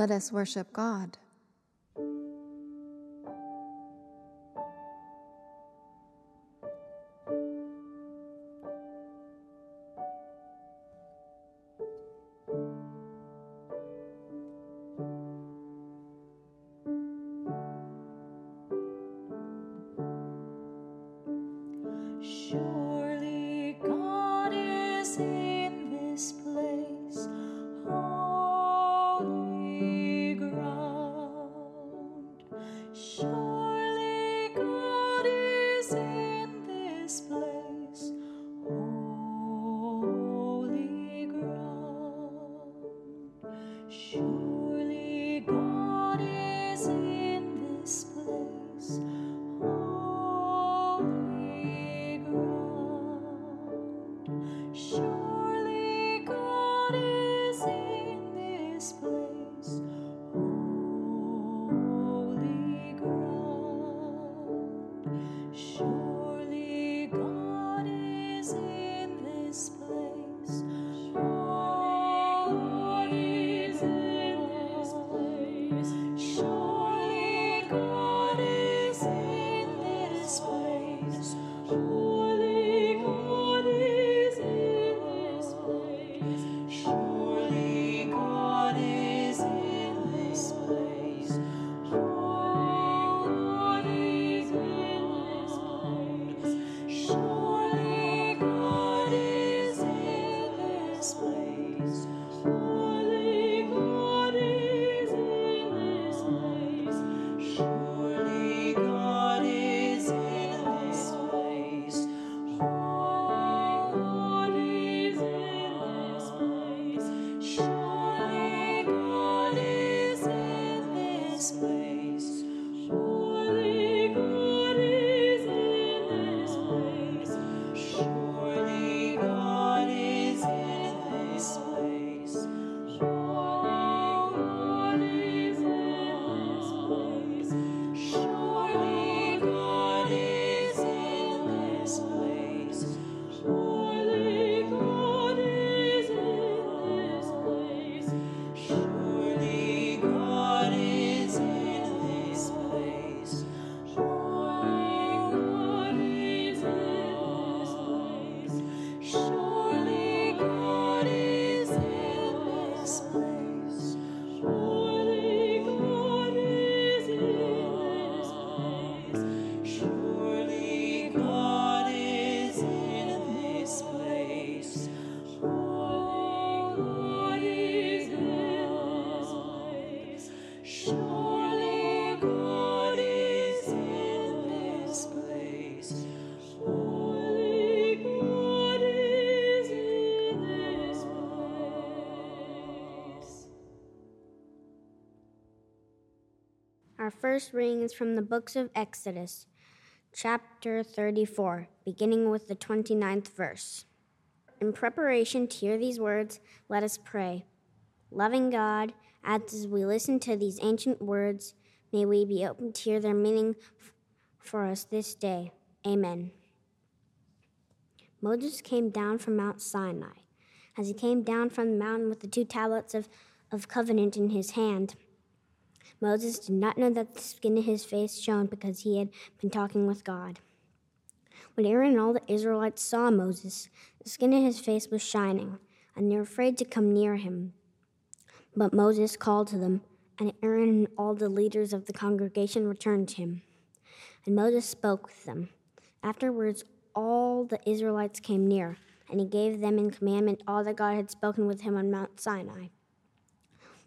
Let us worship God. This place. First reading is from the books of Exodus, chapter 34, beginning with the 29th verse. In preparation to hear these words, let us pray. Loving God, as we listen to these ancient words, may we be open to hear their meaning for us this day. Amen. Moses came down from Mount Sinai. As he came down from the mountain with the two tablets of, of covenant in his hand, Moses did not know that the skin of his face shone because he had been talking with God. When Aaron and all the Israelites saw Moses, the skin of his face was shining, and they were afraid to come near him. But Moses called to them, and Aaron and all the leaders of the congregation returned to him. And Moses spoke with them. Afterwards, all the Israelites came near, and he gave them in commandment all that God had spoken with him on Mount Sinai.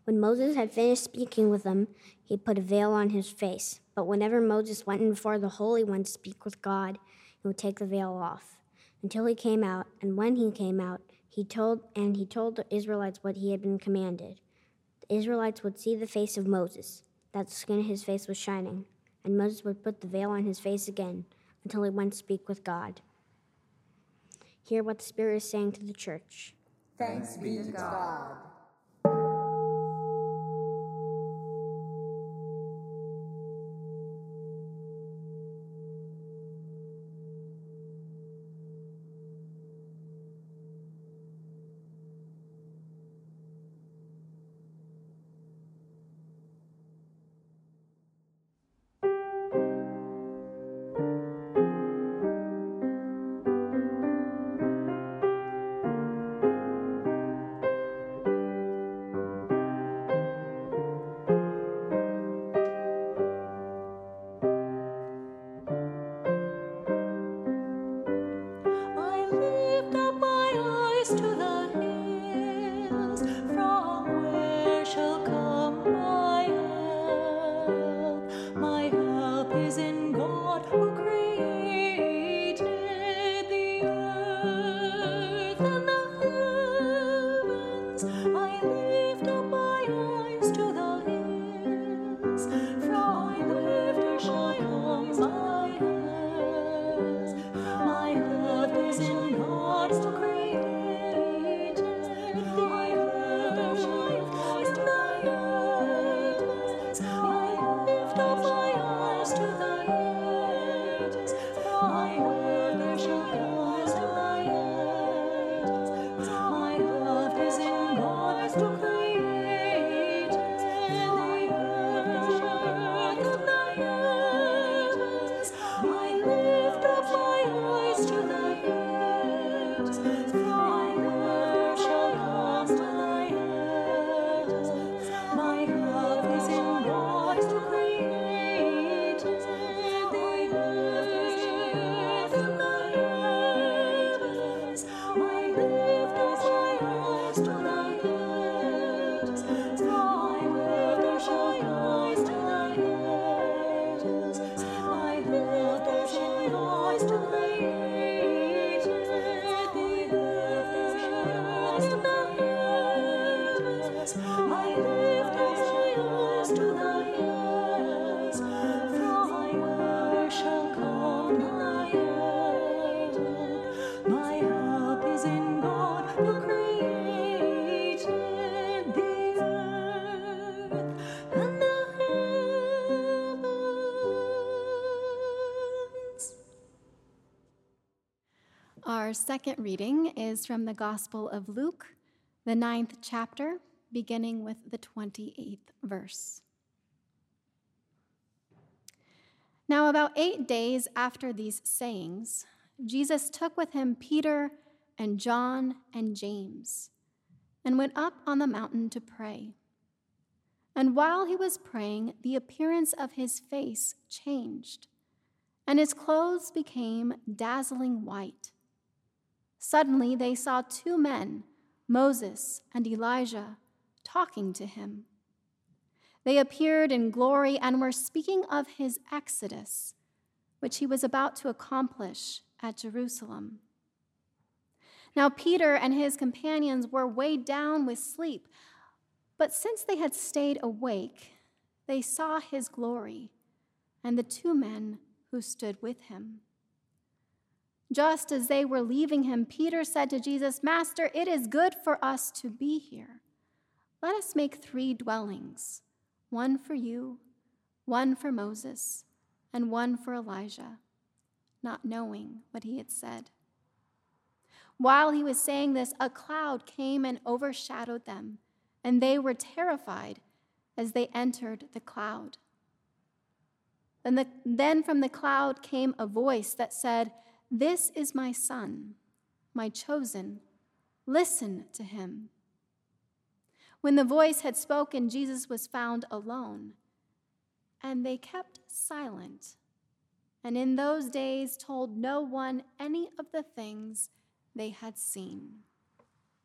When Moses had finished speaking with them, he put a veil on his face. But whenever Moses went in before the Holy One to speak with God, he would take the veil off until he came out. And when he came out, he told and he told the Israelites what he had been commanded. The Israelites would see the face of Moses, that the skin of his face was shining, and Moses would put the veil on his face again until he went to speak with God. Hear what the Spirit is saying to the church. Thanks be to God. Our second reading is from the Gospel of Luke, the ninth chapter, beginning with the 28th verse. Now, about eight days after these sayings, Jesus took with him Peter and John and James and went up on the mountain to pray. And while he was praying, the appearance of his face changed, and his clothes became dazzling white. Suddenly they saw two men, Moses and Elijah, talking to him. They appeared in glory and were speaking of his exodus, which he was about to accomplish at Jerusalem. Now, Peter and his companions were weighed down with sleep, but since they had stayed awake, they saw his glory and the two men who stood with him. Just as they were leaving him, Peter said to Jesus, Master, it is good for us to be here. Let us make three dwellings one for you, one for Moses, and one for Elijah, not knowing what he had said. While he was saying this, a cloud came and overshadowed them, and they were terrified as they entered the cloud. And the, then from the cloud came a voice that said, This is my son, my chosen. Listen to him. When the voice had spoken, Jesus was found alone, and they kept silent, and in those days told no one any of the things they had seen.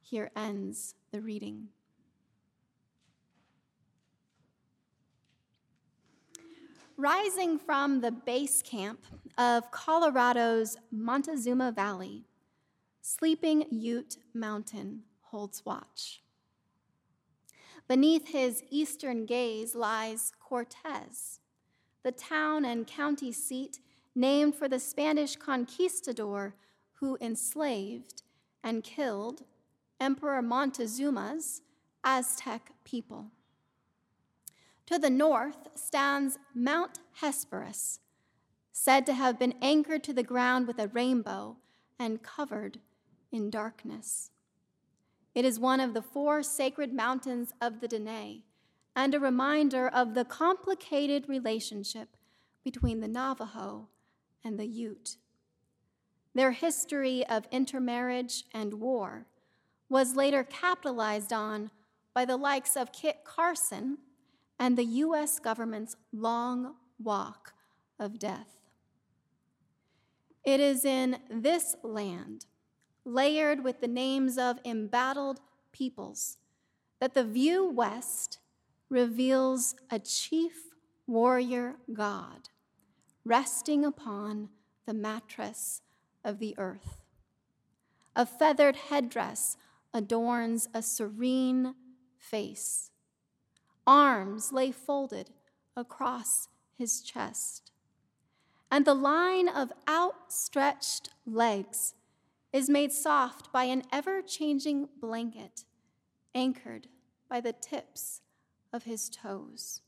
Here ends the reading. Rising from the base camp of Colorado's Montezuma Valley, Sleeping Ute Mountain holds watch. Beneath his eastern gaze lies Cortez, the town and county seat named for the Spanish conquistador who enslaved and killed Emperor Montezuma's Aztec people. To the north stands Mount Hesperus, said to have been anchored to the ground with a rainbow and covered in darkness. It is one of the four sacred mountains of the Dene and a reminder of the complicated relationship between the Navajo and the Ute. Their history of intermarriage and war was later capitalized on by the likes of Kit Carson and the U.S. government's long walk of death. It is in this land layered with the names of embattled peoples, that the view west reveals a chief warrior God resting upon the mattress of the earth. A feathered headdress adorns a serene face. Arms lay folded across his chest. And the line of outstretched legs is made soft by an ever changing blanket anchored by the tips of his toes.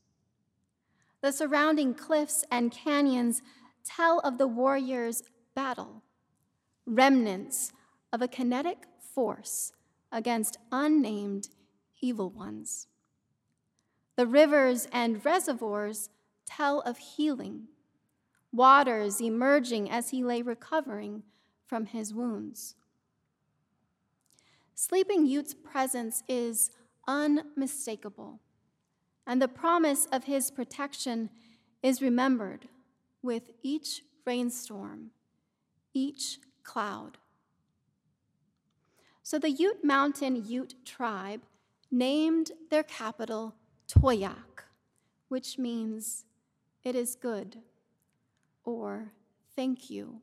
The surrounding cliffs and canyons tell of the warrior's battle, remnants of a kinetic force against unnamed evil ones. The rivers and reservoirs tell of healing, waters emerging as he lay recovering from his wounds. Sleeping Ute's presence is unmistakable, and the promise of his protection is remembered with each rainstorm, each cloud. So the Ute Mountain Ute tribe named their capital Towaoc, which means it is good or thank you.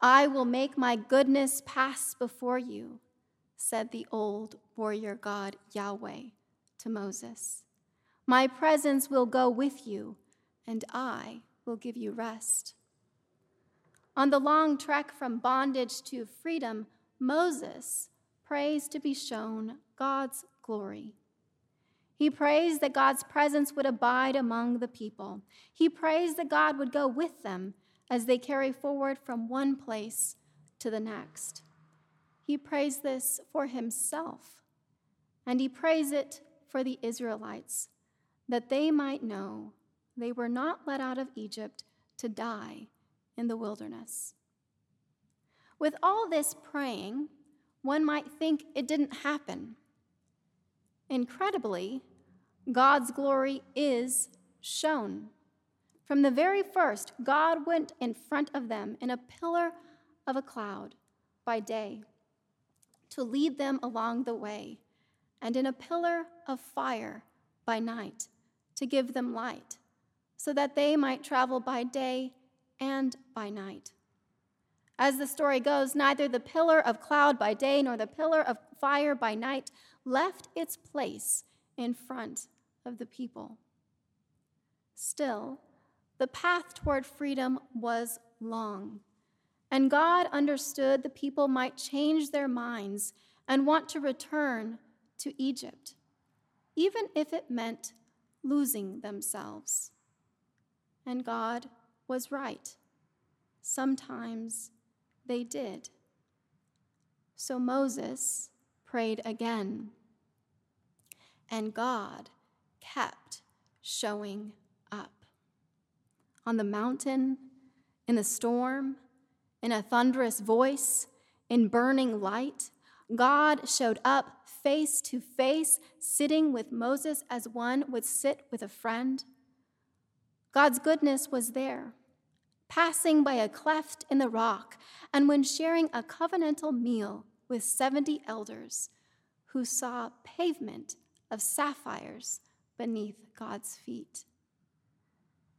I will make my goodness pass before you, said the old warrior god Yahweh to Moses. My presence will go with you, and I will give you rest. On the long trek from bondage to freedom, Moses prays to be shown God's glory. He prays that God's presence would abide among the people. He prays that God would go with them as they carry forward from one place to the next. He prays this for himself, and he prays it for the Israelites, that they might know they were not let out of Egypt to die in the wilderness. With all this praying, one might think it didn't happen. Incredibly, God's glory is shown. From the very first, God went in front of them in a pillar of a cloud by day to lead them along the way, and in a pillar of fire by night to give them light, so that they might travel by day and by night. As the story goes, neither the pillar of cloud by day nor the pillar of fire by night left its place in front of the people. Still, the path toward freedom was long, and God understood the people might change their minds and want to return to Egypt, even if it meant losing themselves. And God was right. Sometimes they did. So Moses prayed again, and God kept showing up. On the mountain, in the storm, in a thunderous voice, in burning light, God showed up face to face, sitting with Moses as one would sit with a friend. God's goodness was there passing by a cleft in the rock, and when sharing a covenantal meal with 70 elders who saw pavement of sapphires beneath God's feet.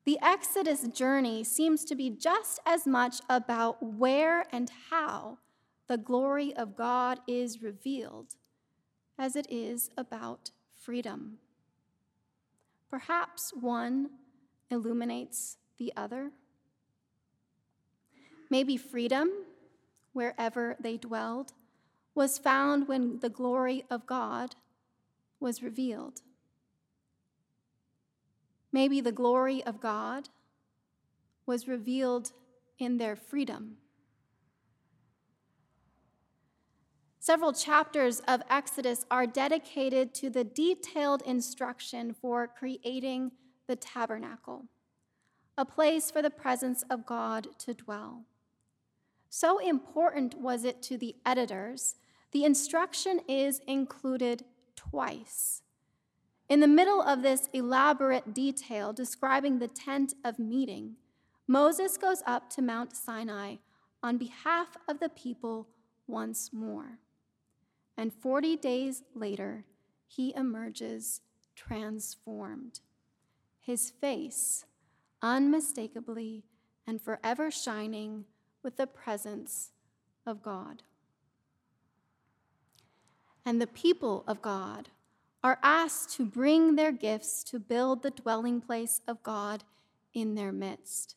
The Exodus journey seems to be just as much about where and how the glory of God is revealed as it is about freedom. Perhaps one illuminates the other. Maybe freedom, wherever they dwelled, was found when the glory of God was revealed. Maybe the glory of God was revealed in their freedom. Several chapters of Exodus are dedicated to the detailed instruction for creating the tabernacle, a place for the presence of God to dwell. So important was it to the editors, the instruction is included twice. In the middle of this elaborate detail describing the tent of meeting, Moses goes up to Mount Sinai on behalf of the people once more. And 40 days later, he emerges transformed, his face unmistakably and forever shining with the presence of God. And the people of God are asked to bring their gifts to build the dwelling place of God in their midst.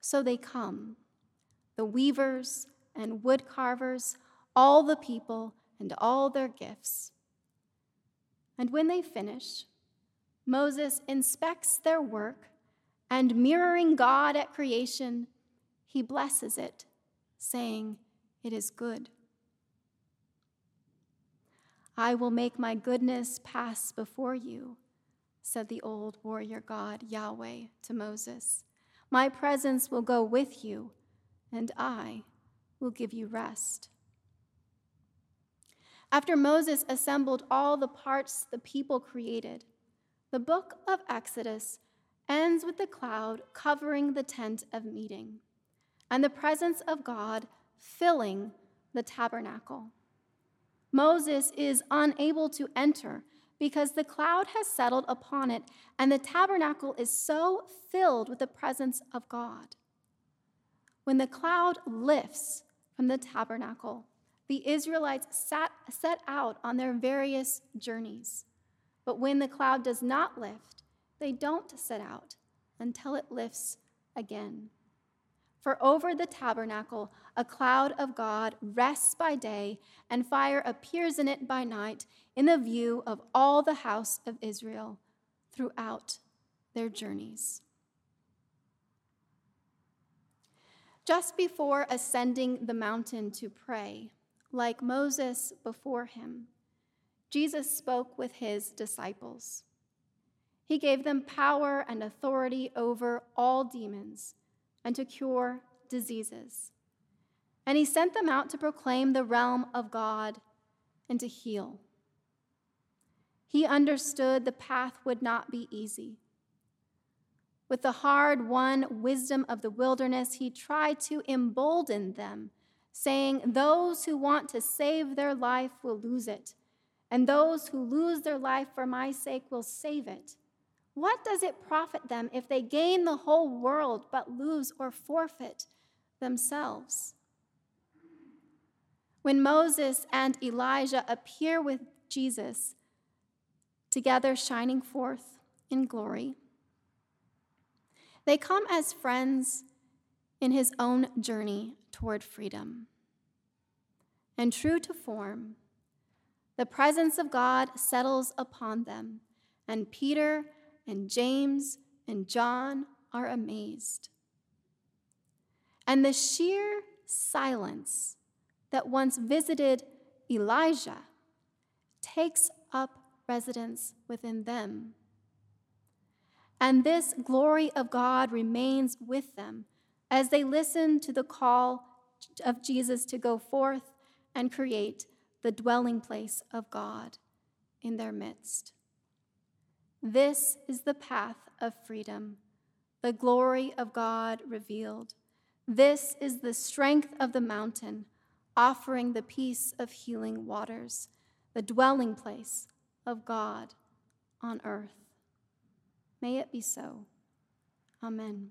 So they come, the weavers and wood carvers, all the people and all their gifts. And when they finish, Moses inspects their work and, mirroring God at creation, he blesses it, saying, It is good. I will make my goodness pass before you, said the old warrior God, Yahweh, to Moses. My presence will go with you, and I will give you rest. After Moses assembled all the parts the people created, the book of Exodus ends with the cloud covering the tent of meeting and the presence of God filling the tabernacle. Moses is unable to enter because the cloud has settled upon it, and the tabernacle is so filled with the presence of God. When the cloud lifts from the tabernacle, the Israelites sat, set out on their various journeys. But when the cloud does not lift, they don't set out until it lifts again. For over the tabernacle, a cloud of God rests by day, and fire appears in it by night, in the view of all the house of Israel throughout their journeys. Just before ascending the mountain to pray, like Moses before him, Jesus spoke with his disciples. He gave them power and authority over all demons and to cure diseases. And he sent them out to proclaim the realm of God and to heal. He understood the path would not be easy. With the hard won wisdom of the wilderness, he tried to embolden them, saying, Those who want to save their life will lose it, and those who lose their life for my sake will save it. What does it profit them if they gain the whole world but lose or forfeit themselves? When Moses and Elijah appear with Jesus, together shining forth in glory, they come as friends in his own journey toward freedom. And true to form, the presence of God settles upon them, and Peter and James and John are amazed. And the sheer silence that once visited Elijah takes up residence within them. And this glory of God remains with them as they listen to the call of Jesus to go forth and create the dwelling place of God in their midst. This is the path of freedom, the glory of God revealed. This is the strength of the mountain, offering the peace of healing waters, the dwelling place of God on earth. May it be so. Amen.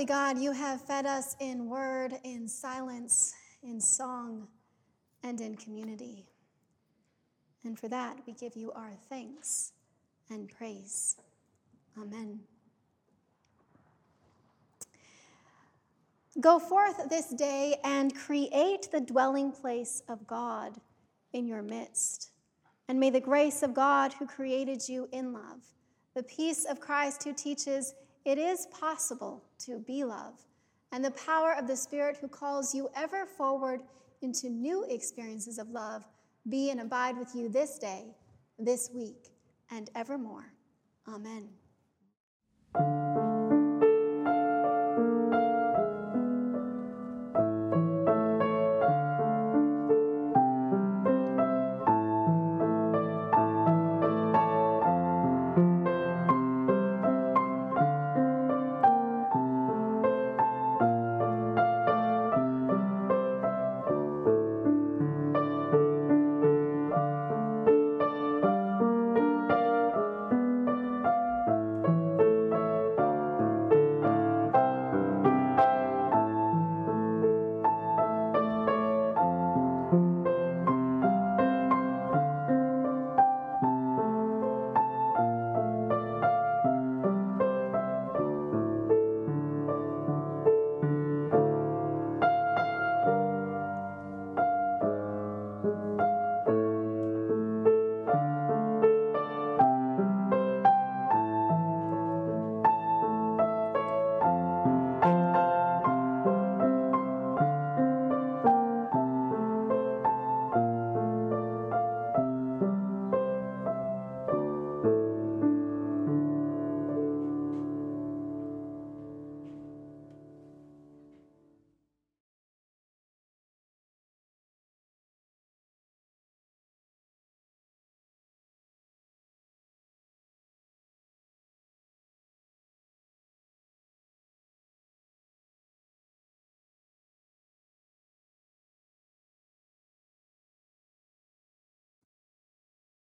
Holy God, you have fed us in word, in silence, in song, and in community. And for that, we give you our thanks and praise. Amen. Go forth this day and create the dwelling place of God in your midst. And may the grace of God who created you in love, the peace of Christ who teaches it is possible to be love, and the power of the Spirit who calls you ever forward into new experiences of love be and abide with you this day, this week, and evermore. Amen.